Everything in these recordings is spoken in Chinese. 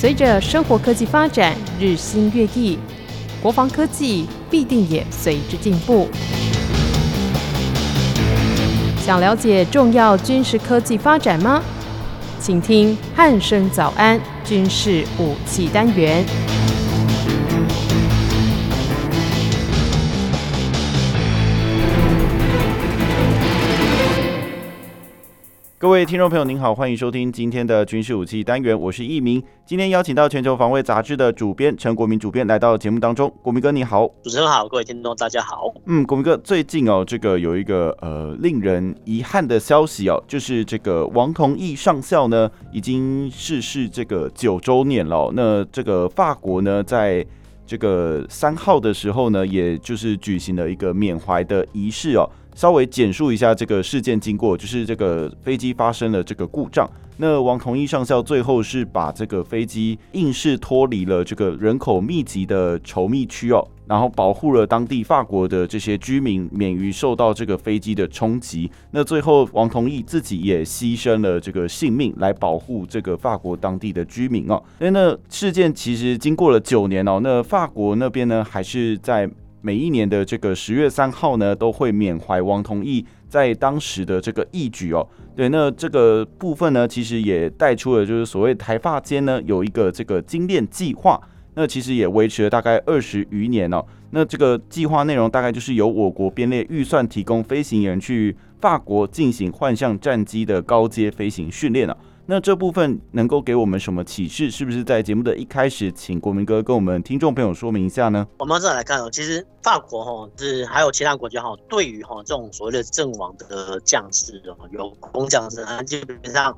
随着生活科技发展日新月异，国防科技必定也随之进步。想了解重要军事科技发展吗？请听汉声早安军事武器单元。各位听众朋友，您好，欢迎收听今天的军事武器单元，我是易明。今天邀请到《全球防卫杂志》的主编陈国民主编来到节目当中。国民哥，你好！主持人好，各位听众大家好。嗯，国民哥，最近哦，这个有一个呃令人遗憾的消息哦，就是这个王同义上校呢已经逝世这个九周年了哦。那这个法国呢，在这个三号的时候呢，也就是举行了一个缅怀的仪式哦。稍微简述一下这个事件经过，就是这个飞机发生了这个故障。那王同义上校最后是把这个飞机硬是脱离了这个人口密集的稠密区哦，然后保护了当地法国的这些居民免于受到这个飞机的冲击。那最后王同义自己也牺牲了这个性命来保护这个法国当地的居民哦。那那事件其实经过了九年哦，那法国那边呢还是在。每一年的这个十月三号呢，都会缅怀王同义在当时的这个义举哦。对，那这个部分呢，其实也带出了就是所谓台法间呢有一个这个精炼计划，那其实也维持了大概二十余年哦。那这个计划内容大概就是由我国编列预算，提供飞行员去法国进行幻象战机的高阶飞行训练了。那这部分能够给我们什么启示？是不是在节目的一开始，请国民哥跟我们听众朋友说明一下呢？我们再来看哦，其实法国哈是还有其他国家哈，对于哈这种所谓的阵亡的将士哦，有功将士啊，基本上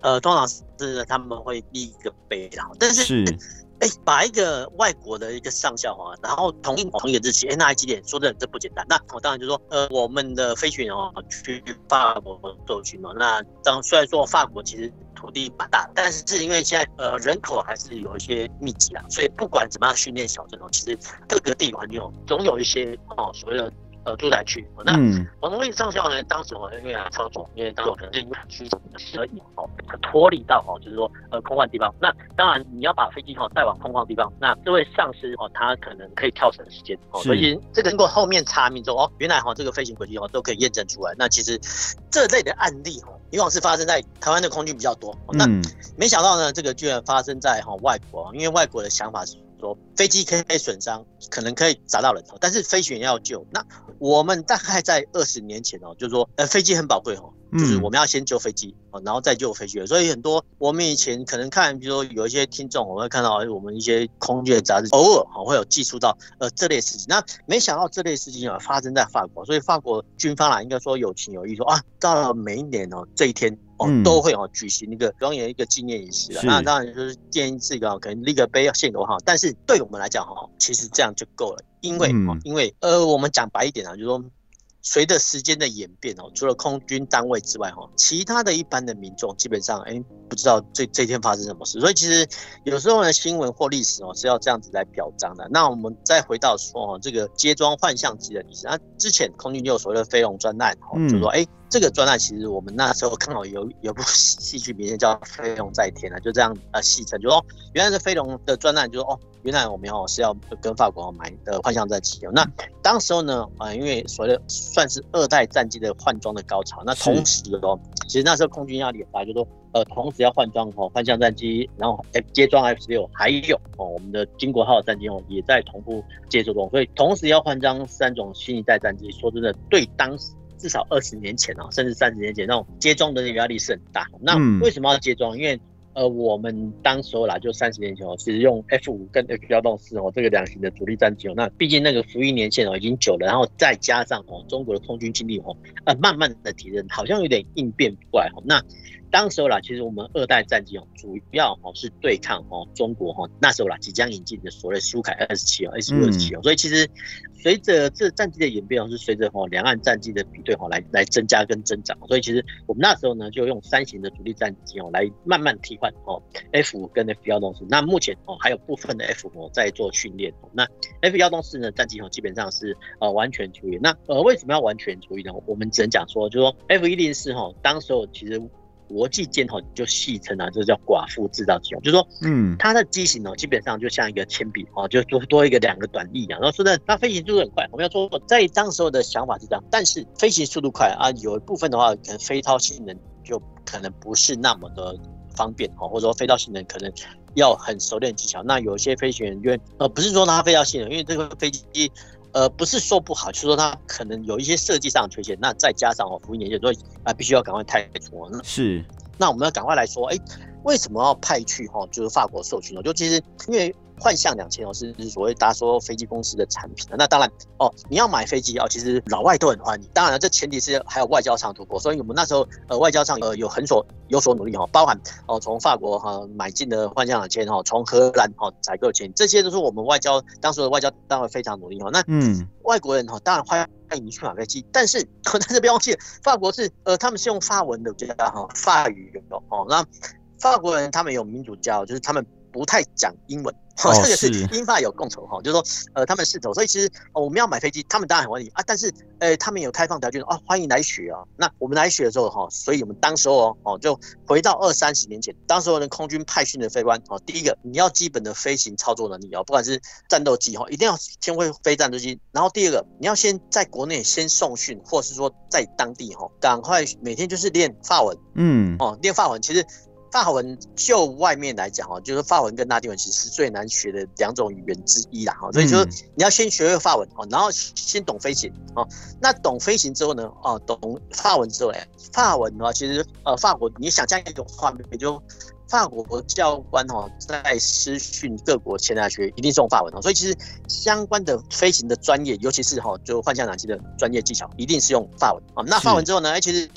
呃通常是他们会立一个碑哈，但是。是哎，把一个外国的一个上校哈，然后同一同一个日期，哎，那几点？说的这不简单。那我当然就说，呃，我们的飞行员哦去法国受训嘛。那当虽然说法国其实土地蛮大，但是是因为现在呃人口还是有一些密集啊，所以不管怎么样训练小镇哦，其实各个地方有总有一些哦所谓的。呃，住宅区。那我们为上校呢？当时哦，因为啊，操作，因为当时可能是因为机场的所以哦，脱离到哦，就是说呃空旷地方。那当然你要把飞机哦带往空旷地方，那这位上司哦，他可能可以跳绳的时间哦。所以这个经过后面查明之后哦，原来哈这个飞行轨迹哦都可以验证出来。那其实这类的案例哦，以往是发生在台湾的空军比较多。那没想到呢，这个居然发生在哈外国，因为外国的想法是。说飞机可以损伤，可能可以砸到人头，但是飞行员要救。那我们大概在二十年前哦，就是说，呃，飞机很宝贵哦，就是我们要先救飞机哦，然后再救飞行员。所以很多我们以前可能看，比如说有一些听众，我会看到我们一些空军的杂志，偶尔哈会有记述到呃这类事情。那没想到这类事情啊发生在法国，所以法国军方啦应该说有情有义，说啊到了每一年哦这一天。都会哦举行一个庄严一个纪念仪式，那当然就是建议这个可能立个碑献个哈，但是对我们来讲哈，其实这样就够了，因为因为呃我们讲白一点啊，就是说。随着时间的演变哦，除了空军单位之外哈，其他的一般的民众基本上哎不知道这这天发生什么事，所以其实有时候呢新闻或历史哦是要这样子来表彰的。那我们再回到说哦这个接装幻象机的历史，那之前空军就有所谓的飞龙专案哦，就说哎这个专案其实我们那时候刚好有有部戏剧名叫《飞龙在天》啊，就这样呃戏称，就说原来是飞龙的专案，就说哦。原来我们哦是要跟法国买的幻象战机哦，那当时候呢啊，因为所谓的算是二代战机的换装的高潮，那同时哦，其实那时候空军压力很大，就说呃同时要换装哦幻象战机，然后接装 F 十六，还有哦我们的金国号战机哦也在同步接收中，所以同时要换装三种新一代战机，说真的，对当时至少二十年前哦，甚至三十年前那种接装的压力是很大。那为什么要接装？因为呃，我们当时候啦，就三十年前哦，其实用 F 五跟 F 幺六四哦，这个两型的主力战机哦，那毕竟那个服役年限哦已经久了，然后再加上哦中国的空军经历哦，呃慢慢的提升，好像有点应变不过来哦，那。当时候啦，其实我们二代战机哦，主要哦是对抗哦中国哈那时候啦即将引进的所谓苏凯二十七哦 S 五二十七哦，所以其实随着这战机的演变哦，是随着哦两岸战机的比对哦来来增加跟增长，所以其实我们那时候呢就用三型的主力战机哦来慢慢替换哦 F 五跟 F 幺零四，那目前哦还有部分的 F 五在做训练哦，那 F 幺零四呢战机哦基本上是呃完全除役，那呃为什么要完全除役呢？我们只能讲说，就是说 F 一零四哈当时候其实。国际间哈就戏称啊，这叫寡妇制造机，就是说，嗯，它的机型哦基本上就像一个铅笔哦，就多多一个两个短翼啊。然后说呢，它飞行速度很快，我们要说在当时候的想法是这样，但是飞行速度快啊，有一部分的话可能飞操性能就可能不是那么的方便哦，或者说飞操性能可能要很熟练技巧。那有些飞行员因为呃不是说他飞到性能，因为这个飞机。呃，不是说不好，就是说它可能有一些设计上的缺陷。那再加上哦，服役年限，所以啊，必须要赶快汰除。那是，那我们要赶快来说，哎、欸，为什么要派去哈？就是法国受训呢？就其实因为。幻象两千哦，是所谓大家说飞机公司的产品。那当然哦，你要买飞机哦，其实老外都很欢迎。当然了，这前提是还有外交上突破。所以我们那时候呃，外交上呃有很所有所努力哈，包含哦从法国哈买进的幻象两千哈，从荷兰哈采购钱，这些都是我们外交当时的外交单位非常努力哈。那嗯，外国人哈当然欢迎你去买飞机，但是 但是不要忘记法国是呃他们是用法文的国家哈，法语的哦。那法国人他们有民主教，就是他们不太讲英文。哦，这个是英法有共同哈，就是说，呃，他们是走，所以其实我们要买飞机，他们当然很欢迎啊，但是，呃，他们有开放条件啊，欢迎来学啊。那我们来学的时候哈，所以我们当时候哦，就回到二三十年前，当时候的空军派训的飞官哦，第一个你要基本的飞行操作能力哦，不管是战斗机哈，一定要先会飞战斗机。然后第二个，你要先在国内先送训，或是说在当地哈，赶快每天就是练法文，嗯，哦，练法文，其实。法文就外面来讲哦，就是法文跟拉丁文其实是最难学的两种语言之一啦哈，所以就是你要先学会法文哦，然后先懂飞行哦。那懂飞行之后呢，哦，懂法文之后哎，法文的话其实呃法国你想象一种画面就。法国教官哈在师训各国前来学，一定是用法文哦，所以其实相关的飞行的专业，尤其是哈就幻象两栖的专业技巧，一定是用法文啊。那法文之后呢，哎，其实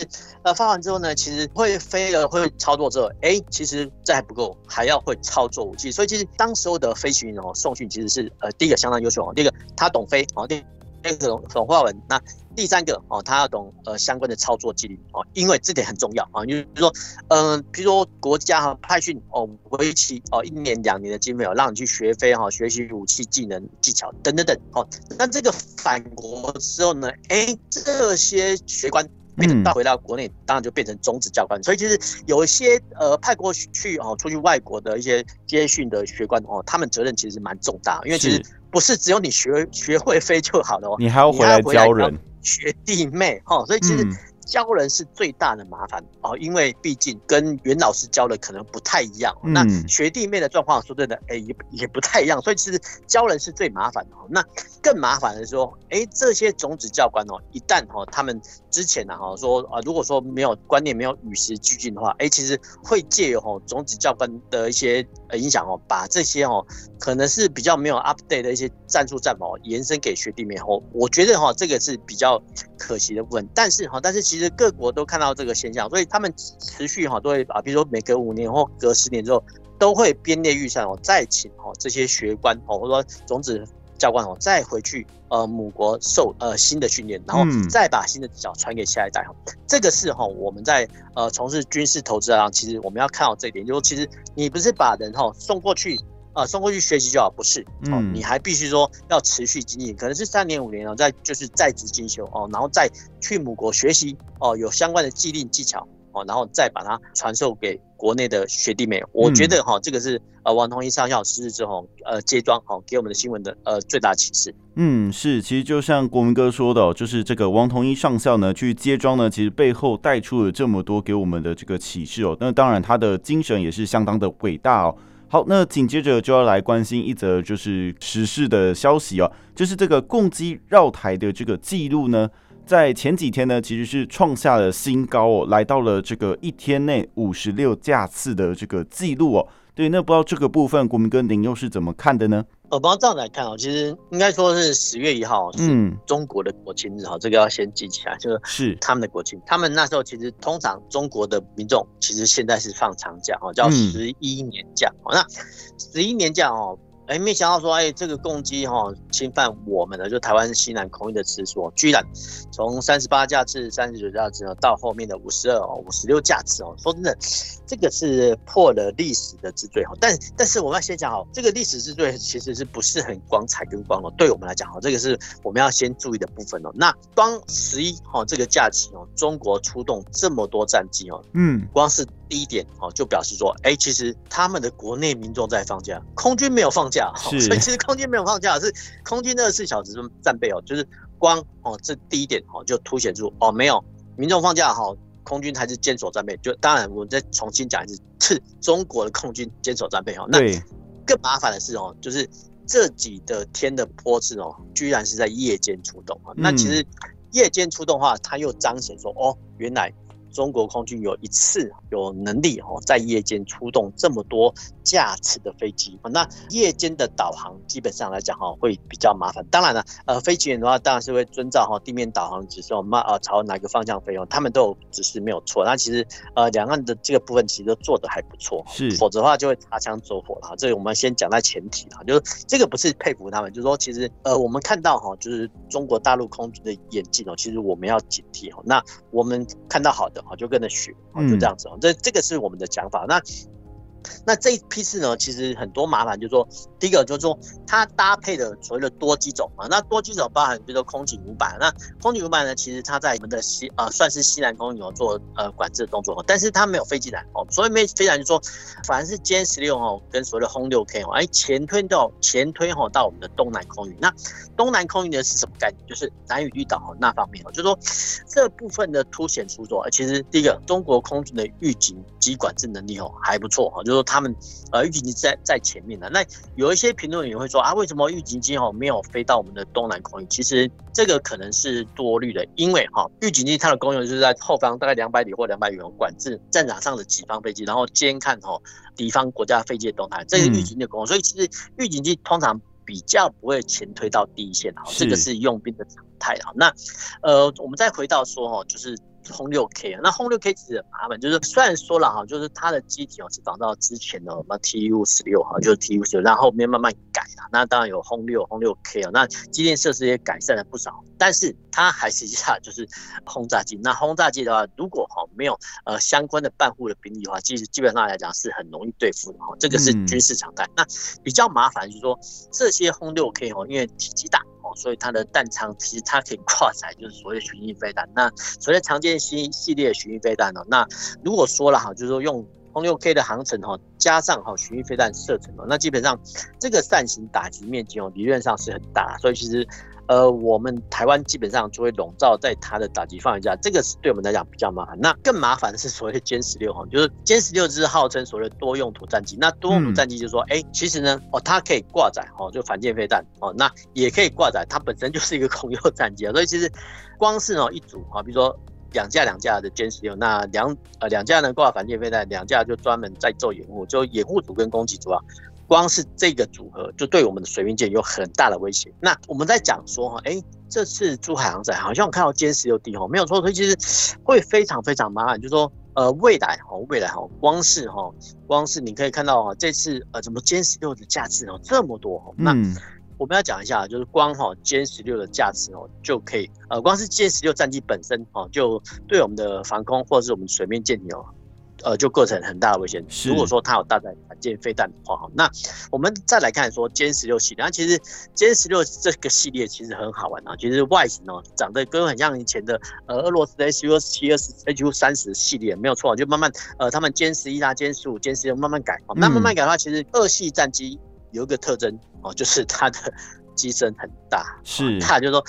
呃发完之后呢，其实会飞了，会操作之后，哎，其实这还不够，还要会操作武器。所以其实当时候的飞行员哦，送训其实是呃第一个相当优秀哦，第一个他懂飞哦，第。这种懂法文，那第三个哦，他要懂呃相关的操作纪律哦，因为这点很重要啊。就是说，嗯、呃，比如说国家哈派训哦，为期哦一年两年的经费哦，让你去学飞哈，学习武器技能技巧等等等哦。那这个返国之后呢，哎，这些学官。嗯，到回到国内，当然就变成中职教官。所以其实有一些呃派过去哦，出去外国的一些接训的学官哦，他们责任其实蛮重大，因为其实不是只有你学学会飞就好了哦，你还要回来教人学弟妹哈，所以其实。教人是最大的麻烦哦，因为毕竟跟袁老师教的可能不太一样。嗯、那学弟妹的状况说真的，哎、欸，也也不太一样。所以其实教人是最麻烦的。那更麻烦的是说，哎、欸，这些种子教官哦，一旦哦他们之前呢哈说啊，如果说没有观念，没有与时俱进的话，哎、欸，其实会借由哦种子教官的一些影响哦，把这些哦可能是比较没有 update 的一些战术战法哦延伸给学弟妹后，我觉得哈这个是比较可惜的部分。但是哈，但是其实。各国都看到这个现象，所以他们持续哈都会啊，比如说每隔五年或隔十年之后，都会编列预算哦，再请哦这些学官哦，或者说种子教官哦，再回去呃母国受呃新的训练，然后再把新的技巧传给下一代哈。这个是哈我们在呃从事军事投资上，其实我们要看到这一点，就是其实你不是把人哈送过去。啊、呃，送过去学习就好，不是，哦，你还必须说要持续经营，可能是三年五年哦，再就是在职进修哦，然后再去母国学习哦，有相关的技令技巧哦，然后再把它传授给国内的学弟妹。我觉得哈，这个是呃王同一上校失事之后呃接庄好给我们的新闻的呃最大启示。嗯，是，其实就像国民哥说的，就是这个王同一上校呢去接装呢，其实背后带出了这么多给我们的这个启示哦。那当然他的精神也是相当的伟大哦。好，那紧接着就要来关心一则就是时事的消息哦，就是这个共机绕台的这个记录呢，在前几天呢其实是创下了新高哦，来到了这个一天内五十六架次的这个记录哦。对，那不知道这个部分国民哥您又是怎么看的呢？呃，不要这样来看哦，其实应该说是十月一号是中国的国庆日哈，嗯、这个要先记起来，就是他们的国庆。他们那时候其实通常中国的民众其实现在是放长假哦，叫十一年假哦。嗯、那十一年假哦，哎，没想到说，哎，这个攻击哈侵犯我们的就台湾西南空域的次数，居然从三十八架次、三十九架次呢，到后面的五十二哦、五十六架次哦。说真的，这个是破了历史的之最哈。但但是我们要先讲好，这个历史之最其实是不是很光彩跟光荣？对我们来讲哈，这个是我们要先注意的部分哦。那光十一哈这个假期哦，中国出动这么多战机哦，嗯，光是。第一点哦，就表示说，哎，其实他们的国内民众在放假，空军没有放假，所以其实空军没有放假，是空军二十四小时战备哦，就是光哦，这第一点哦，就凸显出哦，没有民众放假哈，空军还是坚守战备。就当然，我们再重新讲一次，是中国的空军坚守战备哦。那更麻烦的是哦，就是这几的天的波次哦，居然是在夜间出动啊。那其实夜间出动的话，它又彰显说哦，原来。中国空军有一次有能力哦，在夜间出动这么多架次的飞机，那夜间的导航基本上来讲哈，会比较麻烦。当然了，呃，飞行员的话当然是会遵照哈地面导航指示，我们啊朝哪个方向飞哦，他们都有指示没有错。那其实呃两岸的这个部分其实都做得还不错，是，否则的话就会擦枪走火了哈。这个我们先讲在前提啊，就是这个不是佩服他们，就是说其实呃我们看到哈，就是中国大陆空军的演进哦，其实我们要警惕哦。那我们看到好的。好，就跟着学，就这样子啊。这这个是我们的讲法。那那这一批次呢，其实很多麻烦，就是说，第一个就是说，它搭配的所谓的多机种啊，那多机种包含比如说空警五百，那空警五百呢，其实它在我们的西呃算是西南空域有做呃管制的动作，但是它没有飞机拦哦，所以没飞机拦就说，反而是歼十六哦跟所谓的轰六 K 哦，哎前推到前推吼到我们的东南空域，那东南空域呢是什么概念？就是兰屿绿岛哦那方面哦，就是说这部分的凸显出说，其实第一个中国空军的预警机管制能力哦还不错哈，就说他们呃预警机在在前面的，那有一些评论也会说啊，为什么预警机哈没有飞到我们的东南空域？其实这个可能是多虑的，因为哈预警机它的功用就是在后方大概两百里或两百远管制战场上的己方飞机，然后监看哈敌方国家飞机的动态，这是预警的功用。所以其实预警机通常比较不会前推到第一线哈，这个是用兵的常态啊。那呃，我们再回到说哈，就是。轰六 K 啊，那轰六 K 其实很麻烦，就是虽然说了哈，就是它的机体哦是仿照之前的什么 TU 十六哈，就是 TU 十六，然后后面慢慢改了。那当然有轰六、轰六 K 啊，那机电设施也改善了不少，但是它还是一下就是轰炸机。那轰炸机的话，如果哈没有呃相关的伴护的兵力的话，其实基本上来讲是很容易对付的哈，这个是军事常态。那比较麻烦就是说这些轰六 K 哦，因为体积大。所以它的弹仓其实它可以 挂载，就是所谓的巡弋飞弹。那所谓常见新系列巡弋飞弹呢？那如果说了哈，就是说用轰六 K 的航程哈，加上哈巡弋飞弹射程哦，那基本上这个扇形打击面积哦，理论上是很大。所以其实。呃，我们台湾基本上就会笼罩在它的打击范围下，这个是对我们来讲比较麻烦。那更麻烦的是所谓的歼十六哈，就是歼十六是号称所谓的多用途战机。那多用途战机就是说，哎、嗯，其实呢，哦，它可以挂载哦，就反舰飞弹哦，那也可以挂载，它本身就是一个空 优战机啊。所以其实光是哦一组啊，比如说两架两架的歼十六，那两呃两架呢？挂反舰飞弹，两架就专门在做掩护，就掩护组跟攻击组啊。光是这个组合就对我们的水面舰有很大的威胁。那我们在讲说哈，哎，这次珠海航展好像我看到歼十六 D 哈，没有错，所以其实会非常非常麻烦。就是说呃，未来哈，未来哈，光是哈，光是你可以看到哈，这次呃，怎么歼十六的架次哦这么多哈？那我们要讲一下，就是光哈歼十六的价值哦就可以呃，光是歼十六战机本身哦，就对我们的防空或者是我们水面舰艇哦。呃，就构成很大的危险。如果说它有搭载反舰飞弹的话，哈，那我们再来看说歼十六系列，那其实歼十六这个系列其实很好玩啊，其实外形哦长得跟很像以前的呃俄罗斯的 Su 二十七、二十 Hu 三十系列没有错，就慢慢呃他们歼十一啦、歼十五、歼十六慢慢改。那慢慢改的话，其实二系战机有一个特征哦，就是它的 机身很大，是它就是说。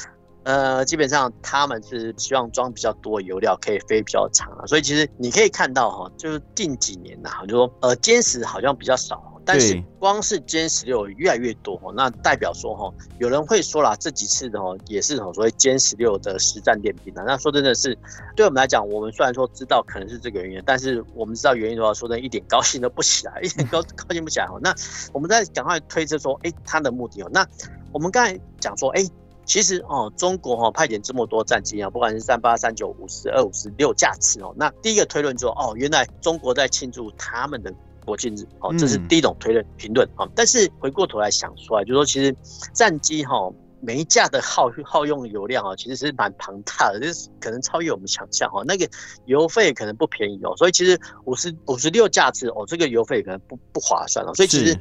呃，基本上他们是希望装比较多油料，可以飞比较长啊。所以其实你可以看到哈，就是近几年呐，就说呃歼十好像比较少，但是光是歼十六越来越多，那代表说哈，有人会说啦，这几次的哈也是所谓歼十六的实战点评啊。那说真的是，对我们来讲，我们虽然说知道可能是这个原因，但是我们知道原因的话，说真的一点高兴都不起来，一点高高兴不起来哈。那我们再赶快推测说，哎，他的目的哦，那我们刚才讲说，哎。其实哦，中国哈派遣这么多战机啊，不管是三八、三九、五十二、五十六架次哦，那第一个推论说哦，原来中国在庆祝他们的国庆日，哦，这是第一种推论评论啊。但是回过头来想出来，就是说其实战机哈。每一架的耗耗用油量啊，其实是蛮庞大的，就是可能超越我们想象哦。那个油费可能不便宜哦，所以其实五十五十六架次哦，这个油费可能不不划算哦。所以其实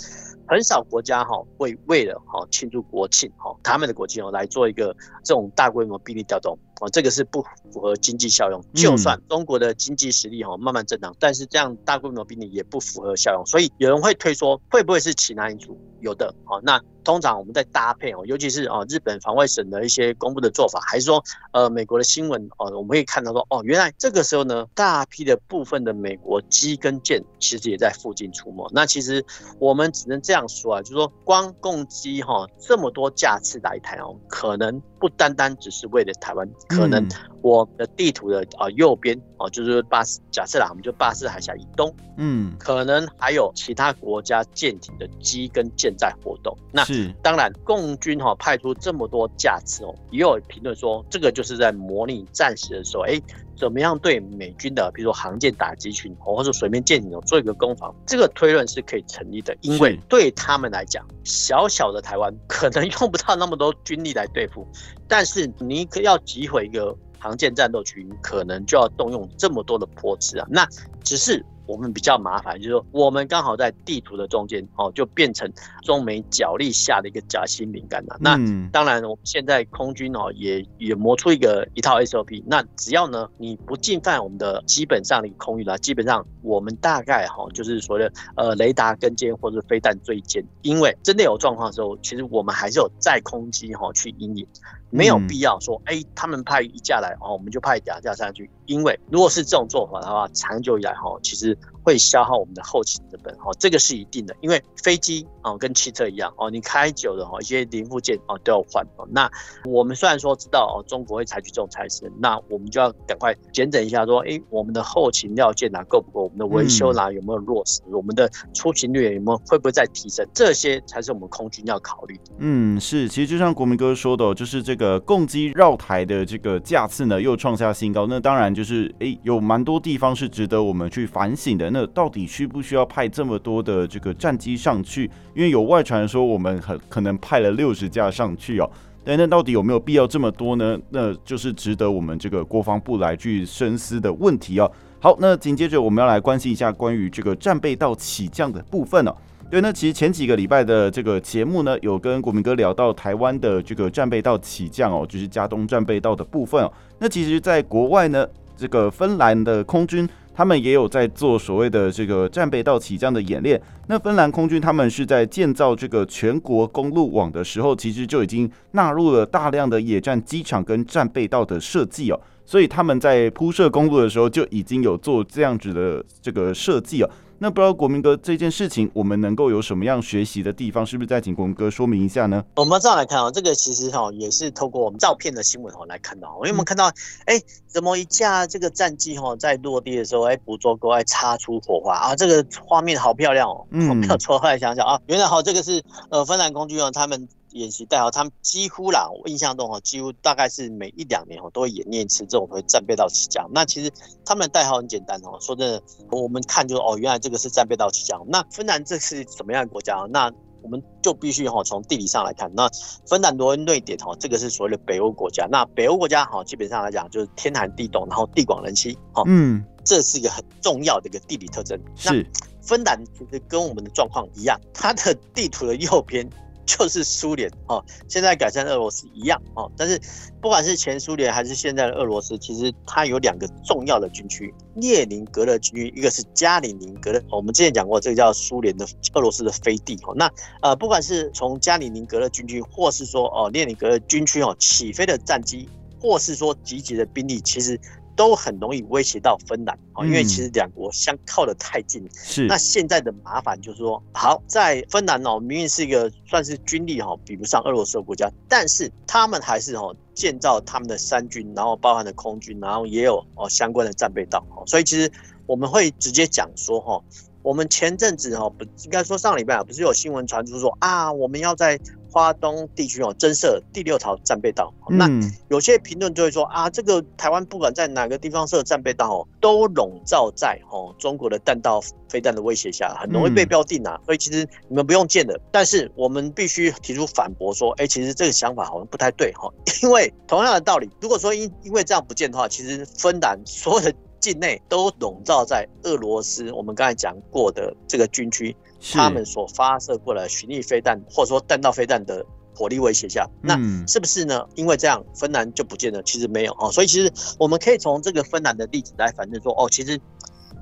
很少国家哈会为了哈庆祝国庆哈他们的国庆哦来做一个这种大规模兵力调动哦，这个是不符合经济效用。就算中国的经济实力哈慢慢增长，但是这样大规模兵力也不符合效用。所以有人会推说，会不会是其他因素？有的哦，那。通常我们在搭配哦，尤其是哦日本防卫省的一些公布的做法，还是说呃美国的新闻哦，我们可以看到说哦，原来这个时候呢，大批的部分的美国机跟舰其实也在附近出没。那其实我们只能这样说啊，就是说光共机哈这么多架次来台哦，可能不单单只是为了台湾，可能我的地图的啊右边哦，就是巴士，假设啦，我们就巴士海峡以东，嗯，可能还有其他国家舰艇的机跟舰在活动。那是，当然，共军哈派出这么多架次哦，也有评论说，这个就是在模拟战时的时候，哎，怎么样对美军的，比如说航舰打击群或者水面舰艇做一个攻防，这个推论是可以成立的，因为对他们来讲，小小的台湾可能用不到那么多军力来对付，但是你可要击毁一个航舰战斗群，可能就要动用这么多的波次啊，那只是。我们比较麻烦，就是说我们刚好在地图的中间，哦，就变成中美角力下的一个夹心饼干了。那当然，我们现在空军哦也也磨出一个一套 SOP。那只要呢你不进犯我们的基本上的空域啦，基本上我们大概哈就是所谓的呃雷达跟监或者飞弹追歼。因为真的有状况的时候，其实我们还是有在空机哈去因应。没有必要说，哎，他们派一架来，哦，我们就派两架上去。因为如果是这种做法的话，长久以来哈，其实会消耗我们的后勤成本，哦，这个是一定的。因为飞机哦，跟汽车一样，哦，你开久了哦，一些零部件哦都要换哦。那我们虽然说知道哦，中国会采取这种态势，那我们就要赶快检整一下，说，哎，我们的后勤料件哪够不够？我们的维修哪有没有落实？我们的出勤率有没有会不会再提升？这些才是我们空军要考虑的。嗯，是，其实就像国民哥说的，就是这个。呃，共机绕台的这个架次呢，又创下新高。那当然就是，哎、欸，有蛮多地方是值得我们去反省的。那到底需不需要派这么多的这个战机上去？因为有外传说我们很可能派了六十架上去哦。但那到底有没有必要这么多呢？那就是值得我们这个国防部来去深思的问题哦。好，那紧接着我们要来关心一下关于这个战备道起降的部分哦。对，那其实前几个礼拜的这个节目呢，有跟国民哥聊到台湾的这个战备道起降哦，就是加东战备道的部分哦。那其实，在国外呢，这个芬兰的空军他们也有在做所谓的这个战备道起降的演练。那芬兰空军他们是在建造这个全国公路网的时候，其实就已经纳入了大量的野战机场跟战备道的设计哦，所以他们在铺设公路的时候就已经有做这样子的这个设计哦。那不知道国民哥这件事情，我们能够有什么样学习的地方？是不是再请国民哥说明一下呢？我们这样来看啊，这个其实哈也是透过我们照片的新闻哦来看到，因为我们看到，哎，怎么一架这个战机哈在落地的时候，哎，捕捉钩，哎，擦出火花啊，这个画面好漂亮哦。嗯。没有错，后来想想啊，原来好这个是呃芬兰空军哦他们。演习代号，他们几乎啦，我印象中哈，几乎大概是每一两年哦都会演练一次这种会战备道起降。那其实他们的代号很简单哦，说真的，我们看就哦，原来这个是战备道起降。那芬兰这是什么样的国家？那我们就必须哈从地理上来看，那芬兰、挪威、瑞典哈，这个是所谓的北欧国家。那北欧国家哈，基本上来讲就是天寒地冻，然后地广人稀哈，嗯，这是一个很重要的一个地理特征。是芬兰其实跟我们的状况一样，它的地图的右边。就是苏联哦，现在改善俄罗斯一样哦。但是不管是前苏联还是现在的俄罗斯，其实它有两个重要的军区：列宁格勒军区，一个是加里宁格勒。我们之前讲过，这个叫苏联的俄罗斯的飞地哦。那呃，不管是从加里宁格勒军区，或是说哦列宁格勒军区哦起飞的战机，或是说集结的兵力，其实。都很容易威胁到芬兰啊，因为其实两国相靠得太近。是，那现在的麻烦就是说，好在芬兰哦，明明是一个算是军力哈比不上俄罗斯的国家，但是他们还是哦建造他们的三军，然后包含了空军，然后也有哦相关的战备道。所以其实我们会直接讲说哈，我们前阵子哈不应该说上礼拜啊，不是有新闻传出说啊，我们要在。花东地区哦增设第六条战备道。那有些评论就会说啊，这个台湾不管在哪个地方设战备道哦，都笼罩在哦中国的弹道飞弹的威胁下，很容易被标定啊。所以其实你们不用建的，但是我们必须提出反驳说，哎，其实这个想法好像不太对哈。因为同样的道理，如果说因因为这样不建的话，其实芬兰所有的境内都笼罩在俄罗斯我们刚才讲过的这个军区。他们所发射过来巡弋飞弹，或者说弹道飞弹的火力威胁下，那是不是呢？因为这样，芬兰就不见了？其实没有哦。所以其实我们可以从这个芬兰的例子来反证说，哦，其实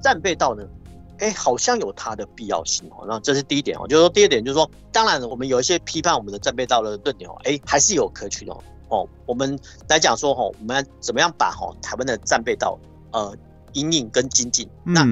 战备道呢，哎，好像有它的必要性哦。那这是第一点哦，就是说第二点就是说，当然我们有一些批判我们的战备道的论点哦，哎，还是有可取的哦。我们来讲说哦，我们怎么样把哈台湾的战备道呃因应跟精进？那。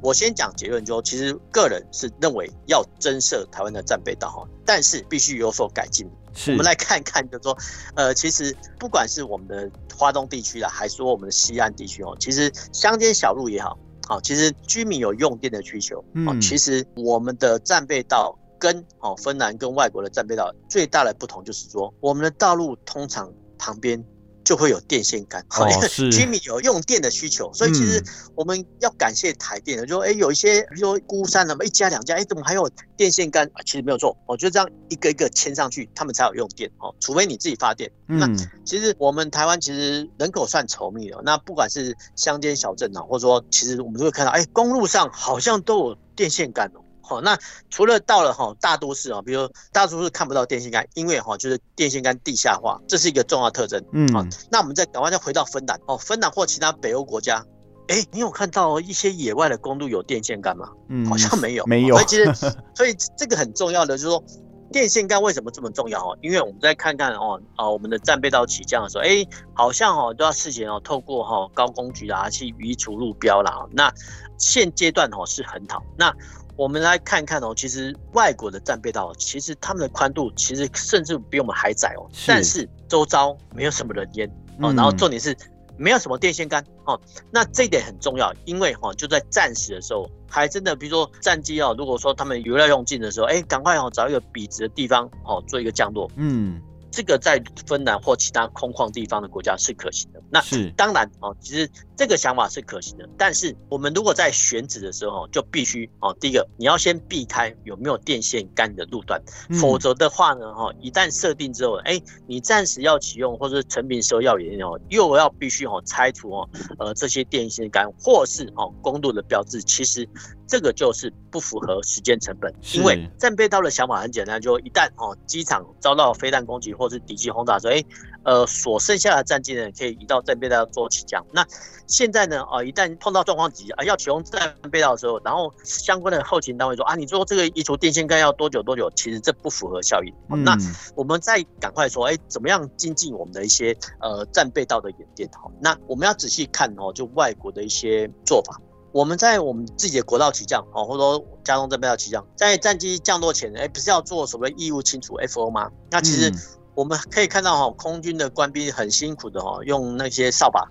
我先讲结论，就其实个人是认为要增设台湾的战备道哈，但是必须有所改进。我们来看看，就是说，呃，其实不管是我们的华东地区啦，还是说我们的西岸地区哦，其实乡间小路也好，好，其实居民有用电的需求。嗯，其实我们的战备道跟哦芬兰跟外国的战备道最大的不同就是说，我们的道路通常旁边。就会有电线杆，居民有用电的需求，所以其实我们要感谢台电的，就说哎，有一些比如说孤山那么一家两家，哎，怎么还有电线杆？其实没有错，我就这样一个一个牵上去，他们才有用电哦。除非你自己发电。嗯、那其实我们台湾其实人口算稠密的，那不管是乡间小镇啊，或者说其实我们都会看到，哎，公路上好像都有电线杆哦。好，那除了到了哈大都市啊，比如大都市看不到电线杆，因为哈就是电线杆地下化，这是一个重要特征。嗯，好，那我们再赶快再回到芬兰哦，芬兰或其他北欧国家，哎，你有看到一些野外的公路有电线杆吗？嗯，好像没有，没有。所以其实，所以这个很重要的就是说，电线杆为什么这么重要哦？因为我们再看看哦，啊，我们的战备道起降的时候，哎，好像哦都要事前哦透过哈高工局啊去移除路标啦。那现阶段哦是很好，那。我们来看看哦，其实外国的战备道，其实他们的宽度其实甚至比我们还窄哦，但是周遭没有什么人烟哦，然后重点是没有什么电线杆哦，那这一点很重要，因为哈就在战时的时候，还真的比如说战机哦，如果说他们油料用尽的时候，哎，赶快哦找一个笔直的地方哦做一个降落，嗯。这个在芬兰或其他空旷地方的国家是可行的。那是当然哦，其实这个想法是可行的。但是我们如果在选址的时候，就必须哦，第一个你要先避开有没有电线杆的路段，否则的话呢，哈，一旦设定之后，哎，你暂时要启用或者成品时候要延哦，又要必须哦拆除哦，呃这些电线杆或是哦公路的标志，其实。这个就是不符合时间成本，因为战备道的想法很简单，就一旦哦机场遭到飞弹攻击或是敌机轰炸，说哎呃所剩下的战机呢可以移到战备道做起降。那现在呢啊一旦碰到状况急啊要启用战备道的时候，然后相关的后勤单位说啊你做这个移除电线杆要多久多久？其实这不符合效益。嗯、那我们再赶快说哎怎么样精进我们的一些呃战备道的演练？好，那我们要仔细看哦，就外国的一些做法。我们在我们自己的国道起降，哦，或者说加东这边要起降，在战机降落前，哎，不是要做所谓异物清除 FO 吗？那其实我们可以看到，哈，空军的官兵很辛苦的，哈，用那些扫把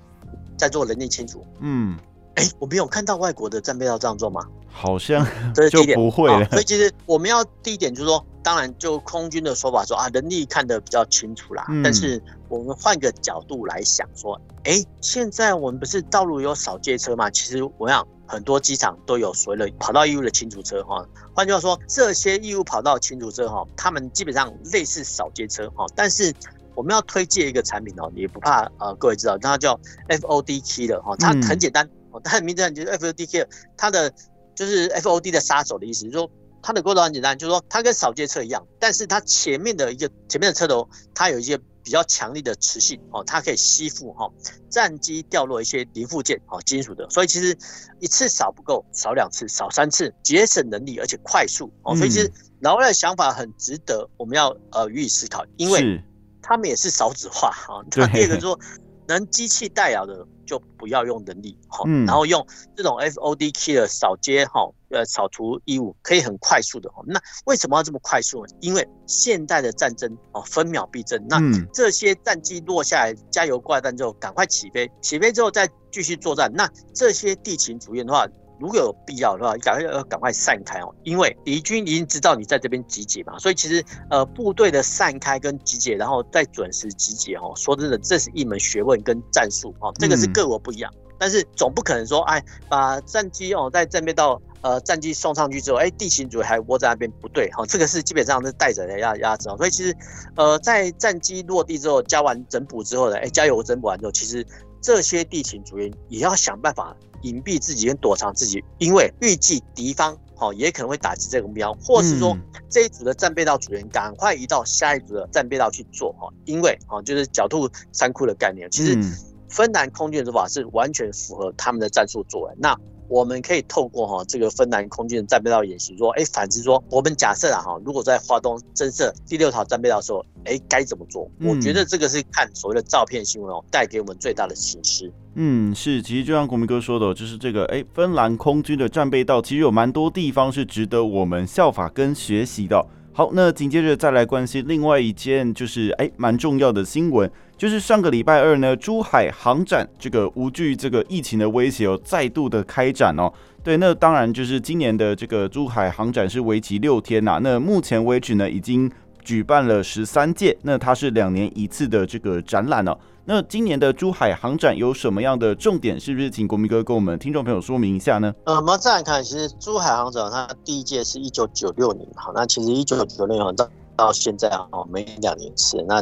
在做人力清除。嗯，哎，我没有看到外国的战备要这样做吗？好像 这就不会了。所以其实我们要第一点就是说，当然就空军的说法说啊，人力看得比较清楚啦。但是我们换个角度来想说。哎，现在我们不是道路有扫街车嘛？其实我想很多机场都有所谓的跑道义务的清除车哈。换句话说，这些义务跑道清除车哈，他们基本上类似扫街车哈。但是我们要推荐一个产品哦，你不怕呃各位知道，它叫 FOD Killer 哈，它很简单哦，它的名字很就是 FOD Killer，它的就是 FOD 的杀手的意思，就是说它的构造很简单，就是说它跟扫街车一样，但是它前面的一个前面的车头它有一些。比较强力的磁性哦，它可以吸附哈战机掉落一些零附件哦，金属的，所以其实一次扫不够，扫两次，扫三次，节省能力而且快速哦，所以其实老外的想法很值得我们要呃予以思考，因为他们也是少子化哈。那第二个说。能机器代劳的就不要用人力，好，然后用这种 FOD killer 扫街哈，呃，扫除衣物可以很快速的哈。那为什么要这么快速呢？因为现代的战争哦，分秒必争。那这些战机落下来，加油挂弹之后，赶快起飞，起飞之后再继续作战。那这些地勤组员的话，如果有必要的话，赶快要赶快散开哦，因为敌军已经知道你在这边集结嘛，所以其实呃部队的散开跟集结，然后再准时集结哦，说真的，这是一门学问跟战术哦，这个是各国不一样，嗯、但是总不可能说哎把战机哦在这边到呃战机送上去之后，哎地形组还窝在那边不对哈，这个是基本上是带着的压压制哦，所以其实呃在战机落地之后加完整补之后呢，哎加油整补完之后，其实这些地勤组员也要想办法。隐蔽自己跟躲藏自己，因为预计敌方哦也可能会打击这个目标，或是说这一组的战备道组员赶快移到下一组的战备道去做哈，因为哦就是狡兔三窟的概念，其实芬兰空军的做法是完全符合他们的战术作为。那我们可以透过哈这个芬兰空军的战备道演习说，哎，反之说我们假设啊哈，如果在华东增设第六条战备道的时候，哎该怎么做？我觉得这个是看所谓的照片新闻哦带给我们最大的启示。嗯，是，其实就像国民哥说的，就是这个，哎，芬兰空军的战备道，其实有蛮多地方是值得我们效法跟学习的。好，那紧接着再来关心另外一件，就是哎，蛮重要的新闻，就是上个礼拜二呢，珠海航展这个无惧这个疫情的威胁哦，再度的开展哦。对，那当然就是今年的这个珠海航展是为期六天呐，那目前为止呢，已经举办了十三届，那它是两年一次的这个展览哦。那今年的珠海航展有什么样的重点？是不是请国民哥跟我们听众朋友说明一下呢？呃，我们再来看，其实珠海航展它第一届是一九九六年，好，那其实一九九六年到到现在啊，每两年一次。那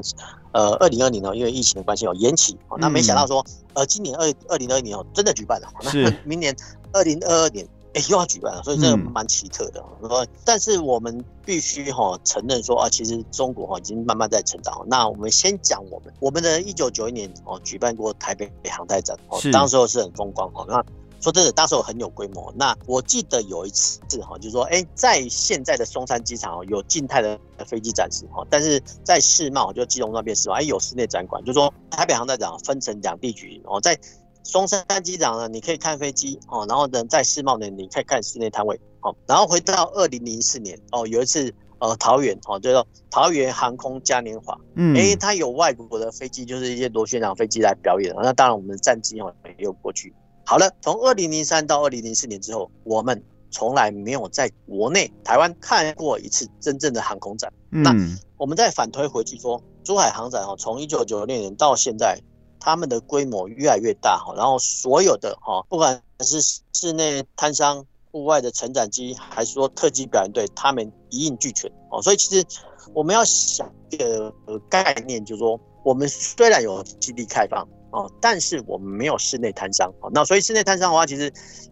呃，二零二零呢，因为疫情的关系哦，延期。那没想到说，呃，今年二二零二一年哦，真的举办了。那明年二零二二年。哎，又要举办了，所以这个蛮奇特的。说，但是我们必须哈承认说啊，其实中国哈已经慢慢在成长。那我们先讲我们，我们的一九九一年哦举办过台北航太展，哦，当时候是很风光哦。那说真的，当时候很有规模。那我记得有一次哈，就是说，哎，在现在的松山机场哦有静态的飞机展示哈，但是在世贸就基隆那边是吧，哎有室内展馆，就是说台北航太展分成两地举行哦，在。松山机场呢，你可以看飞机哦，然后呢，在世贸呢，你可以看室内摊位哦。然后回到二零零四年哦，有一次呃桃园哦，叫做桃园航空嘉年华，嗯，哎，它有外国的飞机，就是一些螺旋桨飞机来表演。那当然，我们的战机哦也有过去。好了，从二零零三到二零零四年之后，我们从来没有在国内台湾看过一次真正的航空展。嗯，那我们再反推回去说，珠海航展哦，从一九九六年到现在。他们的规模越来越大哈，然后所有的哈，不管是室内摊商、户外的成长机，还是说特技表演队，他们一应俱全哦。所以其实我们要想一个概念，就是说，我们虽然有基地开放哦，但是我们没有室内摊商哦。那所以室内摊商的话，其实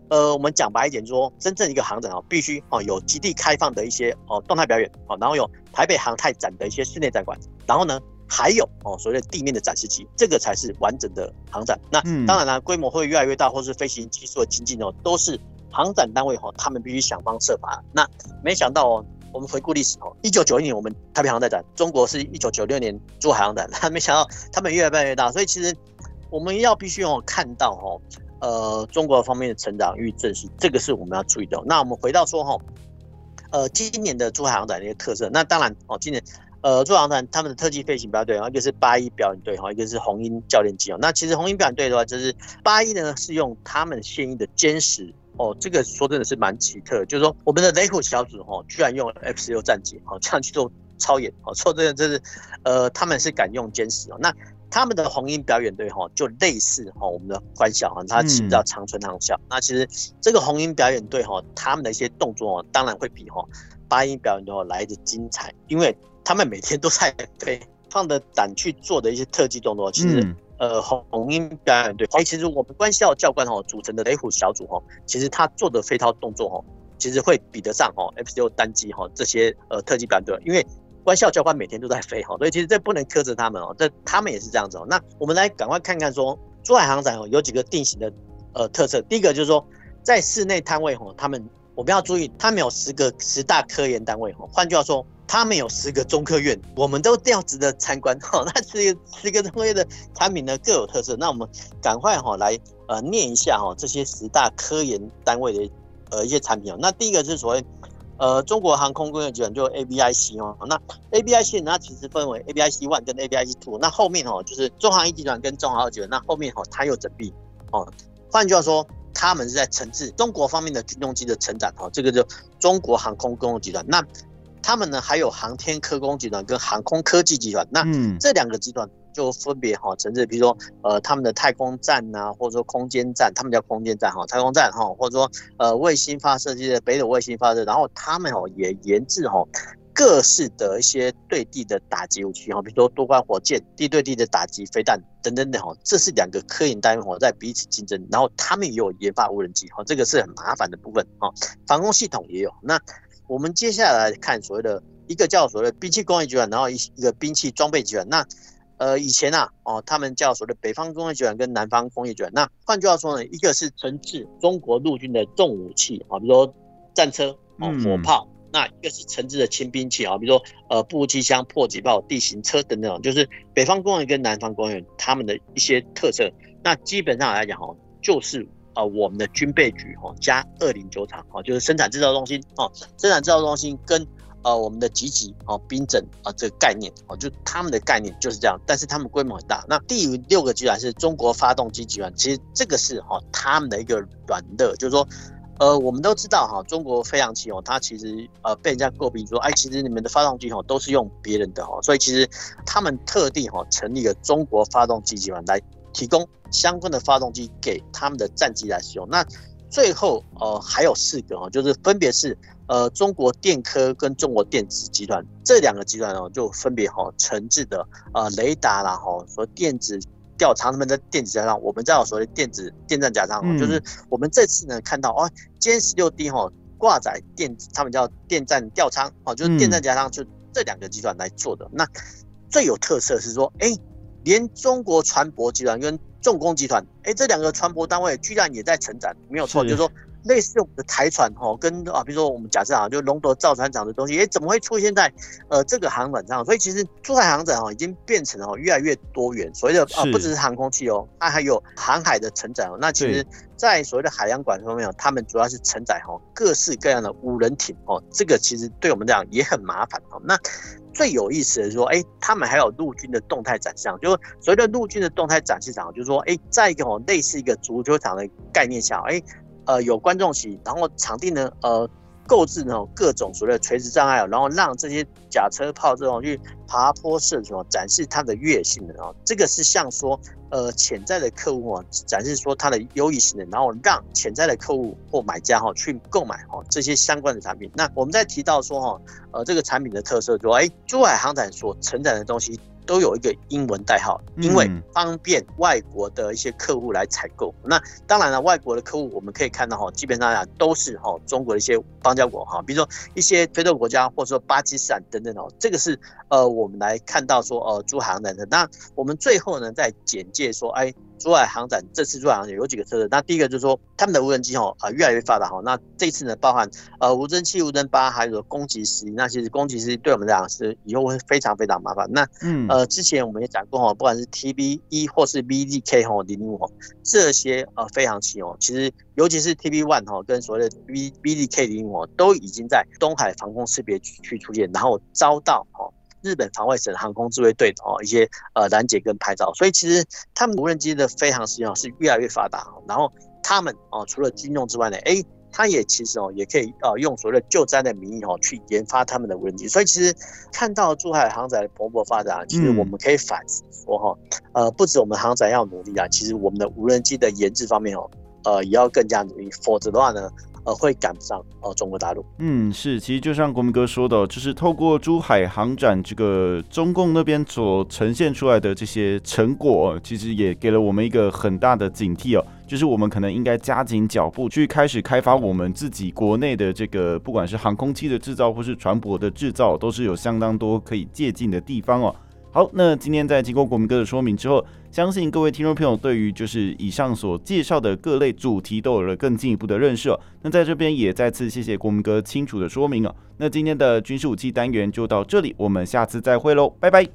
呃，我们讲白一点说，说真正一个航展哦，必须哦有基地开放的一些哦动态表演哦，然后有台北航太展的一些室内展馆，然后呢。还有哦，所谓的地面的展示机，这个才是完整的航展。那当然了，规模会越来越大，或是飞行技术的精进哦，都是航展单位哦，他们必须想方设法。那没想到哦，我们回顾历史哦，一九九一年我们台北航太展，中国是一九九六年珠海航展，那 没想到他们越来越大。所以其实我们要必须哦看到哦，呃，中国方面的成长与振兴，这个是我们要注意的。那我们回到说哈，呃，今年的珠海航展的一个特色，那当然哦，今年。呃，珠海航团他们的特技飞行表演队，然后一个是八一表演队，哈，一个是红鹰教练机哦。那其实红鹰表演队的话，就是八一呢是用他们现役的歼十哦，这个说真的是蛮奇特，就是说我们的雷虎小组哈，居然用 F 十六战机哦这样去做操演哦，说真的这是呃他们是敢用歼十哦。那他们的红鹰表演队哈，就类似哈我们的官校哈，它起叫长春航校。那其实这个红鹰表演队哈，他们的一些动作哦，当然会比哈八一表演队来的精彩，因为。他们每天都在对放的胆去做的一些特技动作，其实，嗯、呃，红红鹰表演队，哎，其实我们官校教官哦组成的雷虎小组哦，其实他做的飞套动作哦，其实会比得上哦 F 十六单机哈这些呃特技表演队，因为官校教官每天都在飞哈，所以其实这不能苛责他们哦，这他们也是这样子哦。那我们来赶快看看说，珠海航展哦有几个定型的呃特色，第一个就是说在室内摊位哦，他们我们要注意，他们有十个十大科研单位哦，换句话说。他们有十个中科院，我们都要值得参观哈。那十个十个中科院的产品呢，各有特色。那我们赶快哈来呃念一下哈这些十大科研单位的呃一些产品哦。那第一个是所谓呃中国航空工业集团，就 ABIC 哦。那 ABIC 它其实分为 ABIC One 跟 ABIC Two。那后面哦就是中航一集团跟中航二集团。那后面哦它又整并哦。换句话说，他们是在承制中国方面的军用机的成长哈，这个就中国航空工业集团。那他们呢还有航天科工集团跟航空科技集团。那这两个集团就分别哈承制，比如说呃他们的太空站呐、啊，或者说空间站，他们叫空间站哈，太空站哈，或者说呃卫星发射机的北斗卫星发射，然后他们哦也研制哈。各式的一些对地的打击武器哈，比如说多管火箭、地对地的打击飞弹等等等哈，这是两个科研单位哈在彼此竞争，然后他们也有研发无人机哈，这个是很麻烦的部分哈，防空系统也有。那我们接下来看所谓的一个叫所谓的兵器工业集团，然后一一个兵器装备集团。那呃以前啊哦，他们叫所谓的北方工业集团跟南方工业集团。那换句话说呢，一个是承制中国陆军的重武器啊，比如说战车哦、火炮。那一个是承制的轻兵器啊，比如说呃步机枪、迫击炮、地形车等等，就是北方工业跟南方工业他们的一些特色。那基本上来讲哦，就是呃我们的军备局哈加二零九厂哦，就是生产制造中心哦，生产制造中心跟呃我们的集集哦兵整啊这个概念哦，就他们的概念就是这样，但是他们规模很大。那第六个集团是中国发动机集团，其实这个是哈他们的一个软肋，就是说。呃，我们都知道哈，中国飞航器哦，它其实呃被人家诟病说，哎，其实你们的发动机哦都是用别人的哈，所以其实他们特地哈成立了中国发动机集团来提供相关的发动机给他们的战机来使用。那最后呃还有四个哦，就是分别是呃中国电科跟中国电子集团这两个集团哦，就分别哈承制的呃雷达啦哈和电子。吊舱他们的电子加上，我们叫所谓电子电站加上，嗯、就是我们这次呢看到哦，歼十六 D 哈挂载电，他们叫电站吊舱哦，就是电站加上，就这两个集团来做的。嗯、那最有特色是说，哎、欸，连中国船舶集团跟重工集团，哎、欸，这两个船舶单位居然也在成长，没有错，就是说。类似我们的台船哈，跟啊，比如说我们假设啊，就龙德造船厂的东西，哎，怎么会出现在呃这个航展上？所以其实珠海航展哦，已经变成了越来越多元。所谓的啊，不只是航空器哦，它还有航海的承载哦。那其实，在所谓的海洋馆方面，他们主要是承载哦各式各样的无人艇哦。这个其实对我们这样也很麻烦哦。那最有意思的是说，哎，他们还有陆军的动态展示场，就是所谓的陆军的动态展示场，就是说，哎，在一个哦类似一个足球场的概念下，哎。呃，有观众席，然后场地呢，呃，购置那种各种所谓的垂直障碍，然后让这些假车炮这种去爬坡射出，展示它的越野性能啊。这个是像说，呃，潜在的客户啊，展示说它的优异性能，然后让潜在的客户或买家哈去购买哈这些相关的产品。那我们在提到说哈，呃，这个产品的特色，说，哎，珠海航展所承载的东西。都有一个英文代号，因为方便外国的一些客户来采购。嗯、那当然了，外国的客户我们可以看到哈，基本上啊都是哈中国的一些邦交国哈，比如说一些非洲国家或者说巴基斯坦等等哦。这个是呃我们来看到说呃珠海航展的。那我们最后呢再简介说，哎。珠海航展这次珠海航展有几个特色，那第一个就是说他们的无人机哦啊越来越发达哈，那这次呢包含呃无人七、无人八，还有攻击十一，那其实攻击十一对我们来讲是以后会非常非常麻烦。那嗯呃之前我们也讲过哈，不管是 TB 一或是 VDK 哈零零五这些呃飞行器哦，其实尤其是 TB one 哈跟所谓的 V VZK 零零五都已经在东海防空识别区出现，然后遭到哈。日本防卫省航空自卫队的哦一些呃拦截跟拍照，所以其实他们无人机的飞航实际上是越来越发达。然后他们哦除了军用之外呢，哎，他也其实哦也可以呃用所谓的救灾的名义哦去研发他们的无人机。所以其实看到珠海航展的蓬勃发展，其实我们可以反思说哈，呃不止我们航展要努力啊，其实我们的无人机的研制方面哦，呃也要更加努力，否则的话呢。呃，会赶上呃中国大陆。嗯，是，其实就像国民哥说的，就是透过珠海航展这个中共那边所呈现出来的这些成果，其实也给了我们一个很大的警惕哦，就是我们可能应该加紧脚步去开始开发我们自己国内的这个，不管是航空器的制造或是船舶的制造，都是有相当多可以借鉴的地方哦。好，那今天在经过国民哥的说明之后，相信各位听众朋友对于就是以上所介绍的各类主题都有了更进一步的认识哦。那在这边也再次谢谢国民哥清楚的说明哦。那今天的军事武器单元就到这里，我们下次再会喽，拜。拜。